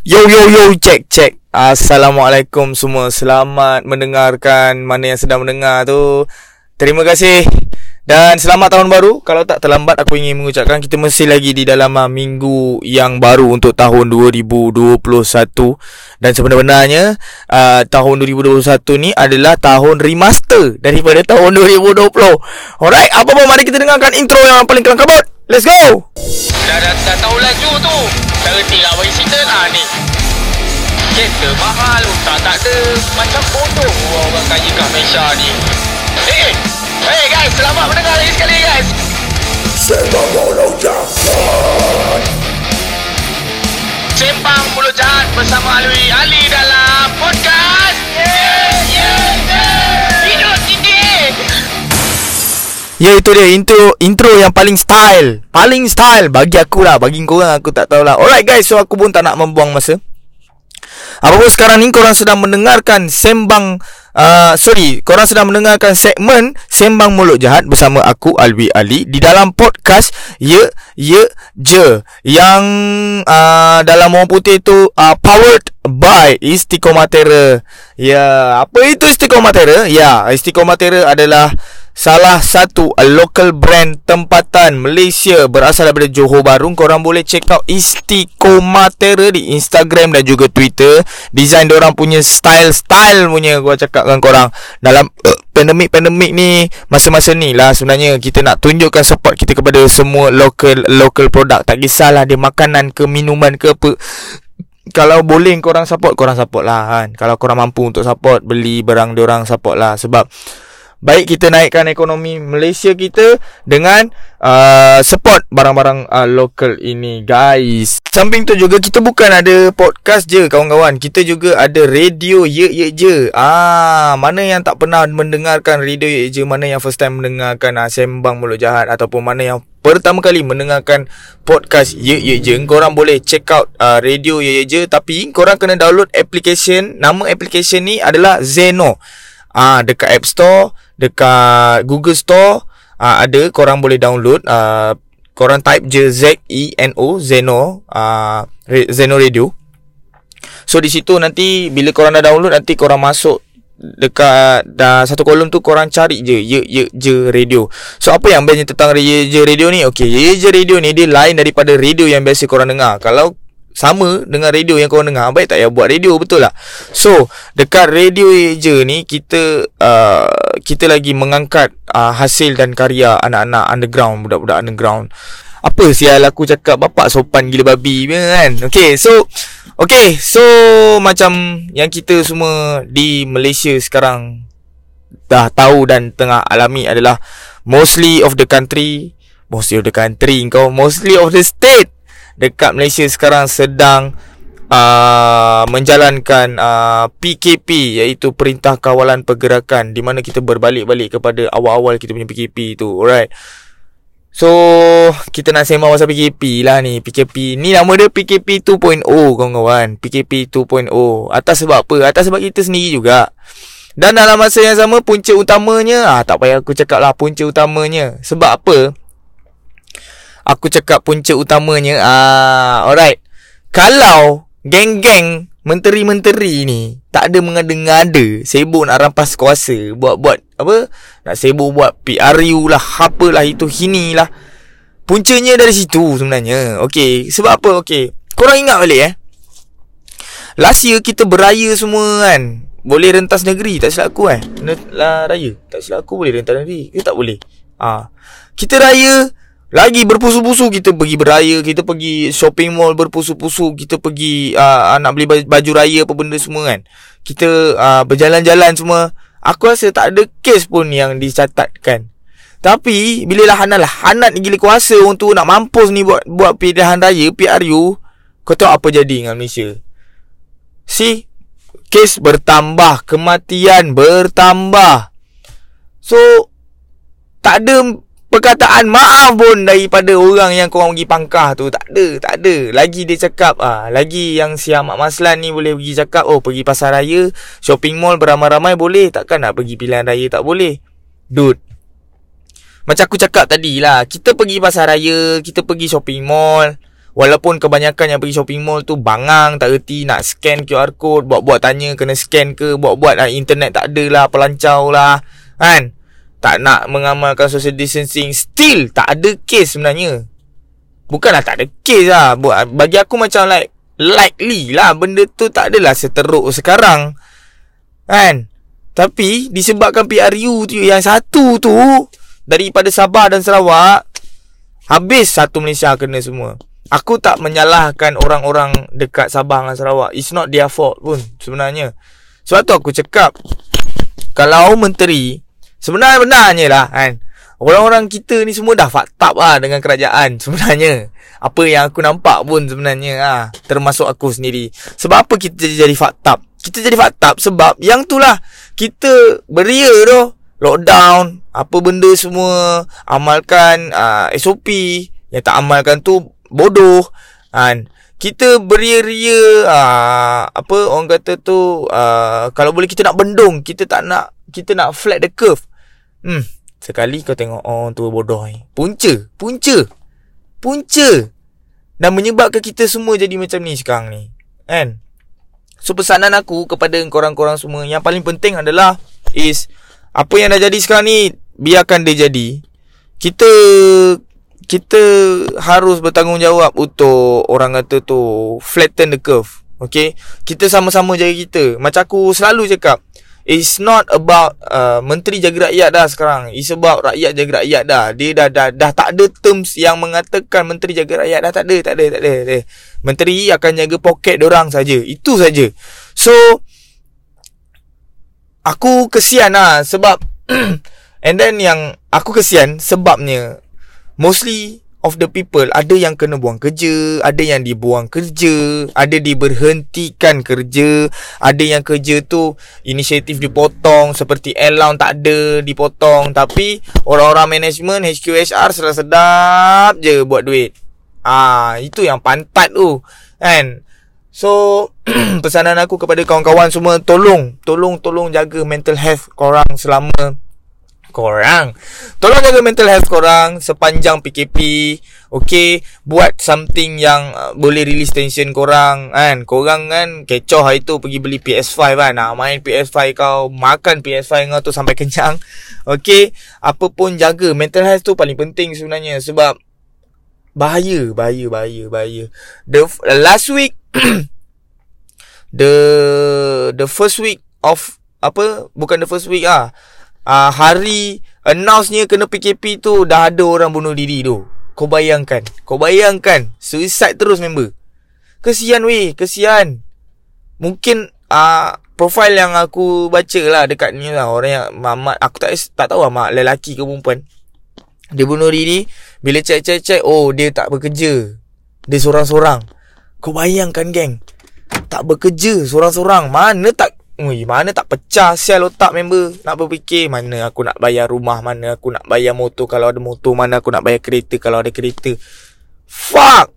Yo yo yo check check. Assalamualaikum semua. Selamat mendengarkan Mana yang sedang mendengar tu. Terima kasih. Dan selamat tahun baru. Kalau tak terlambat aku ingin mengucapkan Kita masih lagi di dalam uh, minggu yang baru Untuk tahun 2021 Dan sebenarnya uh, Tahun 2021 ni adalah tahun remaster Daripada tahun 2020 Alright apa pun mari kita dengarkan intro yang paling kelangkabat Let's go! Dah, dah, dah tahu laju tu. Dah reti lah bagi signal ha, ni. Kereta mahal Utang tak ada. Macam bodoh Orang kaya kat Malaysia ni. Eh hey, hey guys Selamat mendengar lagi sekali guys. Sembang Mulut Jahat Bersama Alwi Ali Ya itu dia intro intro yang paling style. Paling style bagi aku lah, bagi korang aku tak tahulah. Alright guys, so aku pun tak nak membuang masa. Apa pun sekarang ni korang sedang mendengarkan sembang uh, sorry, korang sedang mendengarkan segmen Sembang Mulut Jahat bersama aku Alwi Ali di dalam podcast Ye Ye Je yang uh, dalam orang putih tu uh, powered by Istiqomatera. Ya, apa itu Istiqomatera? Ya, Istiqomatera adalah Salah satu a local brand tempatan Malaysia berasal daripada Johor Bahru. Korang boleh check out Istiqomatera di Instagram dan juga Twitter. Design orang punya style-style punya Gua cakap dengan korang. Dalam uh, pandemik-pandemik ni Masa-masa ni lah sebenarnya Kita nak tunjukkan support kita kepada semua local local product. Tak kisahlah dia makanan ke minuman ke apa. Kalau boleh korang support Korang support lah kan. Kalau korang mampu untuk support Beli barang diorang support lah. Sebab Baik kita naikkan ekonomi Malaysia kita dengan uh, support barang-barang uh, local ini guys. Samping tu juga kita bukan ada podcast je kawan-kawan. Kita juga ada radio ye ye je. Ah, mana yang tak pernah mendengarkan radio ye je, mana yang first time mendengarkan uh, sembang mulut jahat ataupun mana yang pertama kali mendengarkan podcast ye ye je, korang boleh check out uh, radio ye ye je tapi korang kena download application. Nama application ni adalah Zeno. Ah, dekat App Store dekat Google Store uh, ada korang boleh download uh, korang type je Z E N O Zeno uh, Zeno Radio so di situ nanti bila korang dah download nanti korang masuk dekat dah satu kolom tu korang cari je ye ye je radio. So apa yang bestnya tentang ye je radio ni? Okey, ye je radio ni dia lain daripada radio yang biasa korang dengar. Kalau sama dengan radio yang kau dengar. Baik tak ya buat radio betul lah So Dekat radio je ni Kita uh, Kita lagi mengangkat uh, Hasil dan karya Anak-anak underground Budak-budak underground. Apa sial aku cakap? Bapak sopan gila babi kan? Okay so Okay so Macam Yang kita semua Di Malaysia sekarang Dah tahu dan tengah alami adalah Mostly of the country Mostly of the country kau Mostly of the state dekat Malaysia sekarang sedang uh, menjalankan uh, PKP iaitu Perintah Kawalan Pergerakan di mana kita berbalik-balik kepada awal-awal kita punya PKP tu. Alright. So, kita nak sembang pasal PKP lah ni. PKP ni nama dia PKP 2.0 kawan-kawan. PKP 2.0. Atas sebab apa? Atas sebab kita sendiri juga. Dan dalam masa yang sama punca utamanya ah tak payah aku cakap lah punca utamanya. Sebab apa? Aku cakap punca utamanya ah alright. Kalau geng-geng menteri-menteri ni tak ada mengada-ngada sibuk nak rampas kuasa buat-buat apa nak sibuk buat PRU lah apalah itu hini lah puncanya dari situ sebenarnya. Okey sebab apa? Okey korang ingat balik eh. Last year kita beraya semua kan. Boleh rentas negeri tak silap aku eh. Lah raya? Tak silap aku boleh rentas negeri ke tak boleh? Ah kita raya lagi berpusu-pusu kita pergi beraya, kita pergi shopping mall berpusu-pusu, kita pergi uh, nak beli baju raya apa benda semua kan. Kita uh, berjalan-jalan semua. Aku rasa tak ada kes pun yang dicatatkan. Tapi bila lah Hanat lah Hanat ni gila kuasa untuk nak mampus ni buat buat pilihan raya PRU, kau tahu apa jadi dengan Malaysia? Si kes bertambah, kematian bertambah. So tak ada perkataan maaf pun daripada orang yang korang pergi pangkah tu. Tak ada tak ada. Lagi dia cakap ah lagi yang si Ahmad Maslan ni boleh pergi cakap oh pergi pasar raya shopping mall beramai-ramai boleh. Takkan nak pergi pilihan raya tak boleh. Dude. Macam aku cakap tadi lah kita pergi pasar raya kita pergi shopping mall. Walaupun kebanyakan yang pergi shopping mall tu bangang tak reti nak scan QR code, buat-buat tanya kena scan ke, buat-buat ah, internet tak ada lah, pelancau lah, kan? Tak nak mengamalkan social distancing, still tak ada case sebenarnya. Bukanlah tak ada case lah. Bagi aku macam like, likely lah benda tu tak adalah seteruk sekarang. Kan? Tapi disebabkan PRU tu yang satu tu daripada Sabah dan Sarawak habis satu Malaysia kena semua. Aku tak menyalahkan orang-orang dekat Sabah dan Sarawak. It's not their fault pun sebenarnya. Sebab tu aku cakap kalau menteri sebenarnya lah kan. Orang-orang kita ni semua dah fucked up lah dengan kerajaan sebenarnya. Apa yang aku nampak pun sebenarnya ah termasuk aku sendiri. Sebab apa kita jadi fucked up? Kita jadi fucked up sebab yang tu lah kita beria tu lockdown apa benda semua amalkan uh, SOP yang tak amalkan tu bodoh kan kita beria-ria uh, apa orang kata tu uh, kalau boleh kita nak bendung kita tak nak kita nak flat the curve hmm. Sekali kau tengok oh tu bodoh ni punca punca punca. Dan menyebabkan kita semua jadi macam ni sekarang ni kan? So pesanan aku kepada korang-korang semua yang paling penting adalah is apa yang dah jadi sekarang ni biarkan dia jadi. Kita kita harus bertanggungjawab untuk orang kata tu flatten the curve. Okay? Kita sama-sama jaga kita. Macam aku selalu cakap It's not about uh, Menteri jaga rakyat dah sekarang. It's about rakyat jaga rakyat dah. Dia dah, dah, dah tak ada terms yang mengatakan Menteri jaga rakyat dah. Tak ada Tak ada, tak ada, tak ada. Menteri akan jaga poket orang saja. Itu saja. So Aku kesian lah Sebab And then yang Aku kesian Sebabnya Mostly of the people ada yang kena buang kerja, ada yang dibuang kerja, ada diberhentikan kerja, ada yang kerja tu inisiatif dipotong seperti allowance tak ada dipotong tapi orang-orang management HQHR sedap-sedap je buat duit. Ah, itu yang pantat tu. Kan? So pesanan aku kepada kawan-kawan semua tolong tolong tolong jaga mental health korang selama korang. Tolong jaga mental health korang Sepanjang PKP Okay Buat something yang uh, Boleh release tension korang Kan? Korang kan Kecoh hari tu Pergi beli PS5 kan? Nak main PS5 kau Makan PS5 kau tu Sampai kenyang Okay Apa pun jaga Mental health tu paling penting sebenarnya Sebab Bahaya Bahaya Bahaya Bahaya. The Last week The The first week Of Apa? Bukan the first week ah uh, hari announce-nya kena PKP tu dah ada orang bunuh diri tu. Kau bayangkan. Kau bayangkan. Suicide terus member. Kesian weh. Kesian. Mungkin uh, profile yang aku baca lah dekat ni lah. Orang yang mamat. Aku tak tak tahu lah mak lelaki ke perempuan. Dia bunuh diri. Bila cek-cek-cek. Oh dia tak bekerja. Dia sorang-sorang. Kau bayangkan geng. Tak bekerja sorang-sorang. Mana tak Ui, mana tak pecah sial otak member. Nak berfikir Mana aku nak bayar rumah Mana aku nak bayar motor. Kalau ada motor Mana aku nak bayar kereta. Kalau ada kereta. Fuck!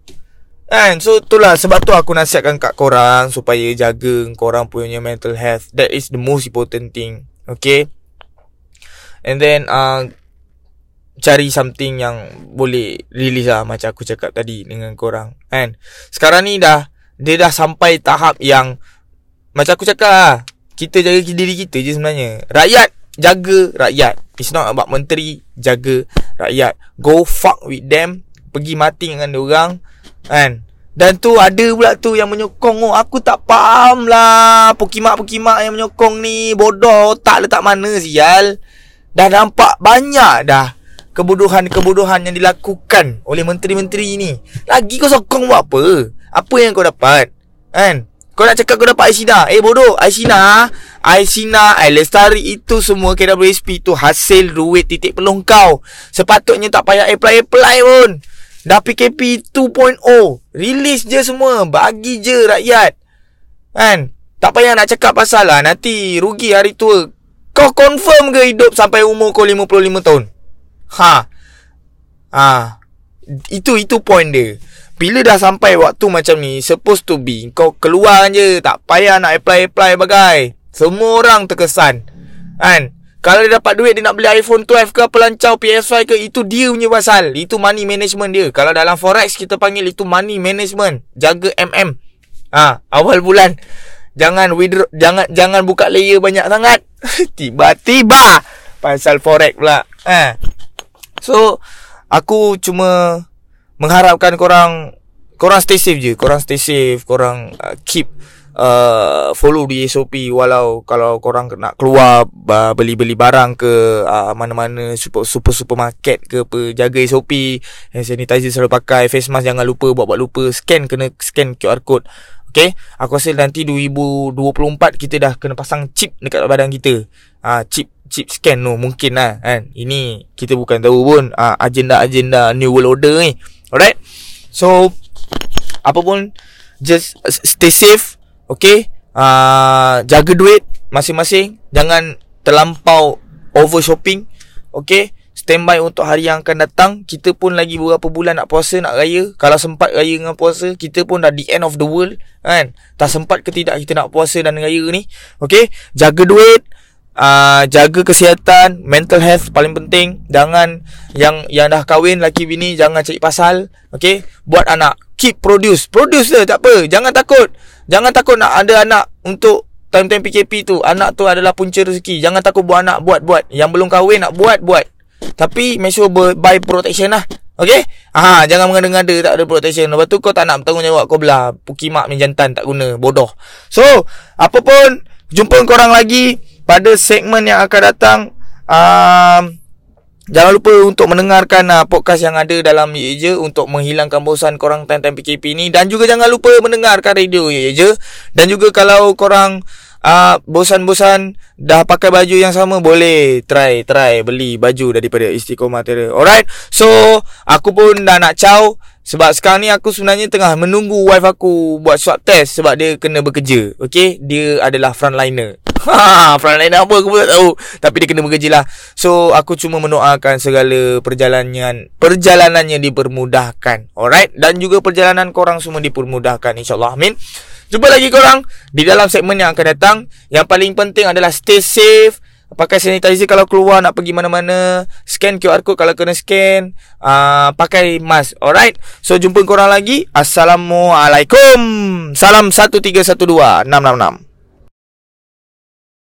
Kan? So itulah Sebab tu aku nasihatkan kat korang Supaya jaga Korang punya mental health. That is the most important thing. Okay? And then uh, Cari something yang Boleh Release lah Macam aku cakap tadi Dengan korang. Kan? Sekarang ni dah Dia dah sampai tahap yang macam aku cakap lah kita jaga diri kita je sebenarnya. Rakyat Jaga rakyat. It's not about menteri Jaga rakyat. Go fuck with them. Pergi mati dengan orang. Kan? Dan tu ada pula tu yang menyokong oh, Aku tak faham lah. Pukimak-pukimak yang menyokong ni Bodoh. Tak letak mana sial? Dah nampak banyak dah Kebodohan-kebodohan yang dilakukan Oleh menteri-menteri ni. Lagi kau sokong buat apa? Apa yang kau dapat? Kan kau nak cakap kau dapat Aisina Eh bodoh. Aisina Aisina Lestari. Itu semua KWSP tu Hasil duit titik peluang kau. Sepatutnya tak payah apply-apply pun. Dah PKP 2.0 Release je semua. Bagi je rakyat. Kan? Tak payah nak cakap pasal lah. Nanti rugi hari tua. Kau confirm ke hidup Sampai umur kau 55 tahun? Ha. Ha. Itu itu point dia bila dah sampai waktu macam ni Supposed to be Kau keluar je Tak payah nak apply-apply bagai. Semua orang terkesan Kan? Kalau dia dapat duit Dia nak beli iPhone 12 ke Apa lancau PS5 ke Itu dia punya pasal. Itu money management dia. Kalau dalam forex Kita panggil itu money management. Jaga MM ha, Awal bulan. Jangan withdraw Jangan jangan buka layer banyak sangat. Tiba-tiba Pasal forex pula ha. So Aku cuma Mengharapkan korang Korang stay safe je. Korang stay safe Korang uh, keep uh, follow di SOP walau kalau korang nak keluar uh, beli-beli barang ke uh, mana-mana super super supermarket ke apa jaga SOP hand sanitizer selalu pakai face mask jangan lupa buat-buat lupa. Scan kena scan QR code. Okay? Aku rasa nanti 2024 Kita dah kena pasang chip Dekat badan kita. Ha, Chip Chip scan tu Mungkin lah kan? Ini Kita bukan tahu pun ha, Agenda-agenda New World Order ni Alright? So Apa pun Just Stay safe Okay? Uh, Jaga duit Masing-masing. Jangan Terlampau Over shopping Okay? Standby untuk hari yang akan datang. Kita pun lagi beberapa bulan nak puasa Nak raya. Kalau sempat raya dengan puasa Kita pun dah the end of the world Kan? Tak sempat ke tidak kita nak puasa dan raya ni Okay? Jaga duit uh, Jaga kesihatan Mental health paling penting Jangan Yang yang dah kahwin Laki bini Jangan cari pasal Okay Buat anak Keep produce Produce je tak apa Jangan takut Jangan takut nak ada anak untuk time-time PKP tu. Anak tu adalah punca rezeki. Jangan takut buat anak buat-buat. Yang belum kahwin nak buat-buat. Tapi make sure buy protection lah. Okay? Ha, jangan mengada-ngada tak ada protection. Lepas tu kau tak nak bertanggungjawab. Kau belah pukimak ni jantan tak guna. Bodoh. So, apa pun, jumpa korang lagi pada segmen yang akan datang. Um, Jangan lupa untuk mendengarkan uh, podcast yang ada dalam Ye Je untuk menghilangkan bosan korang time-time PKP ni dan juga jangan lupa mendengarkan radio Ye Je dan juga kalau korang uh, bosan-bosan dah pakai baju yang sama boleh try try beli baju daripada Istiqomah Terror. Alright. So aku pun dah nak caw sebab sekarang ni aku sebenarnya tengah menunggu wife aku buat swab test sebab dia kena bekerja. Okay Dia adalah frontliner. Ha, frontliner apa aku pun tak tahu. Tapi dia kena bekerja lah. So, aku cuma mendoakan segala perjalanan perjalanannya dipermudahkan. Alright? Dan juga perjalanan korang semua dipermudahkan. InsyaAllah. Amin. Jumpa lagi korang di dalam segmen yang akan datang. Yang paling penting adalah stay safe. Pakai sanitizer kalau keluar nak pergi mana-mana Scan QR code kalau kena scan uh, Pakai mask Alright So jumpa korang lagi Assalamualaikum Salam 1312 666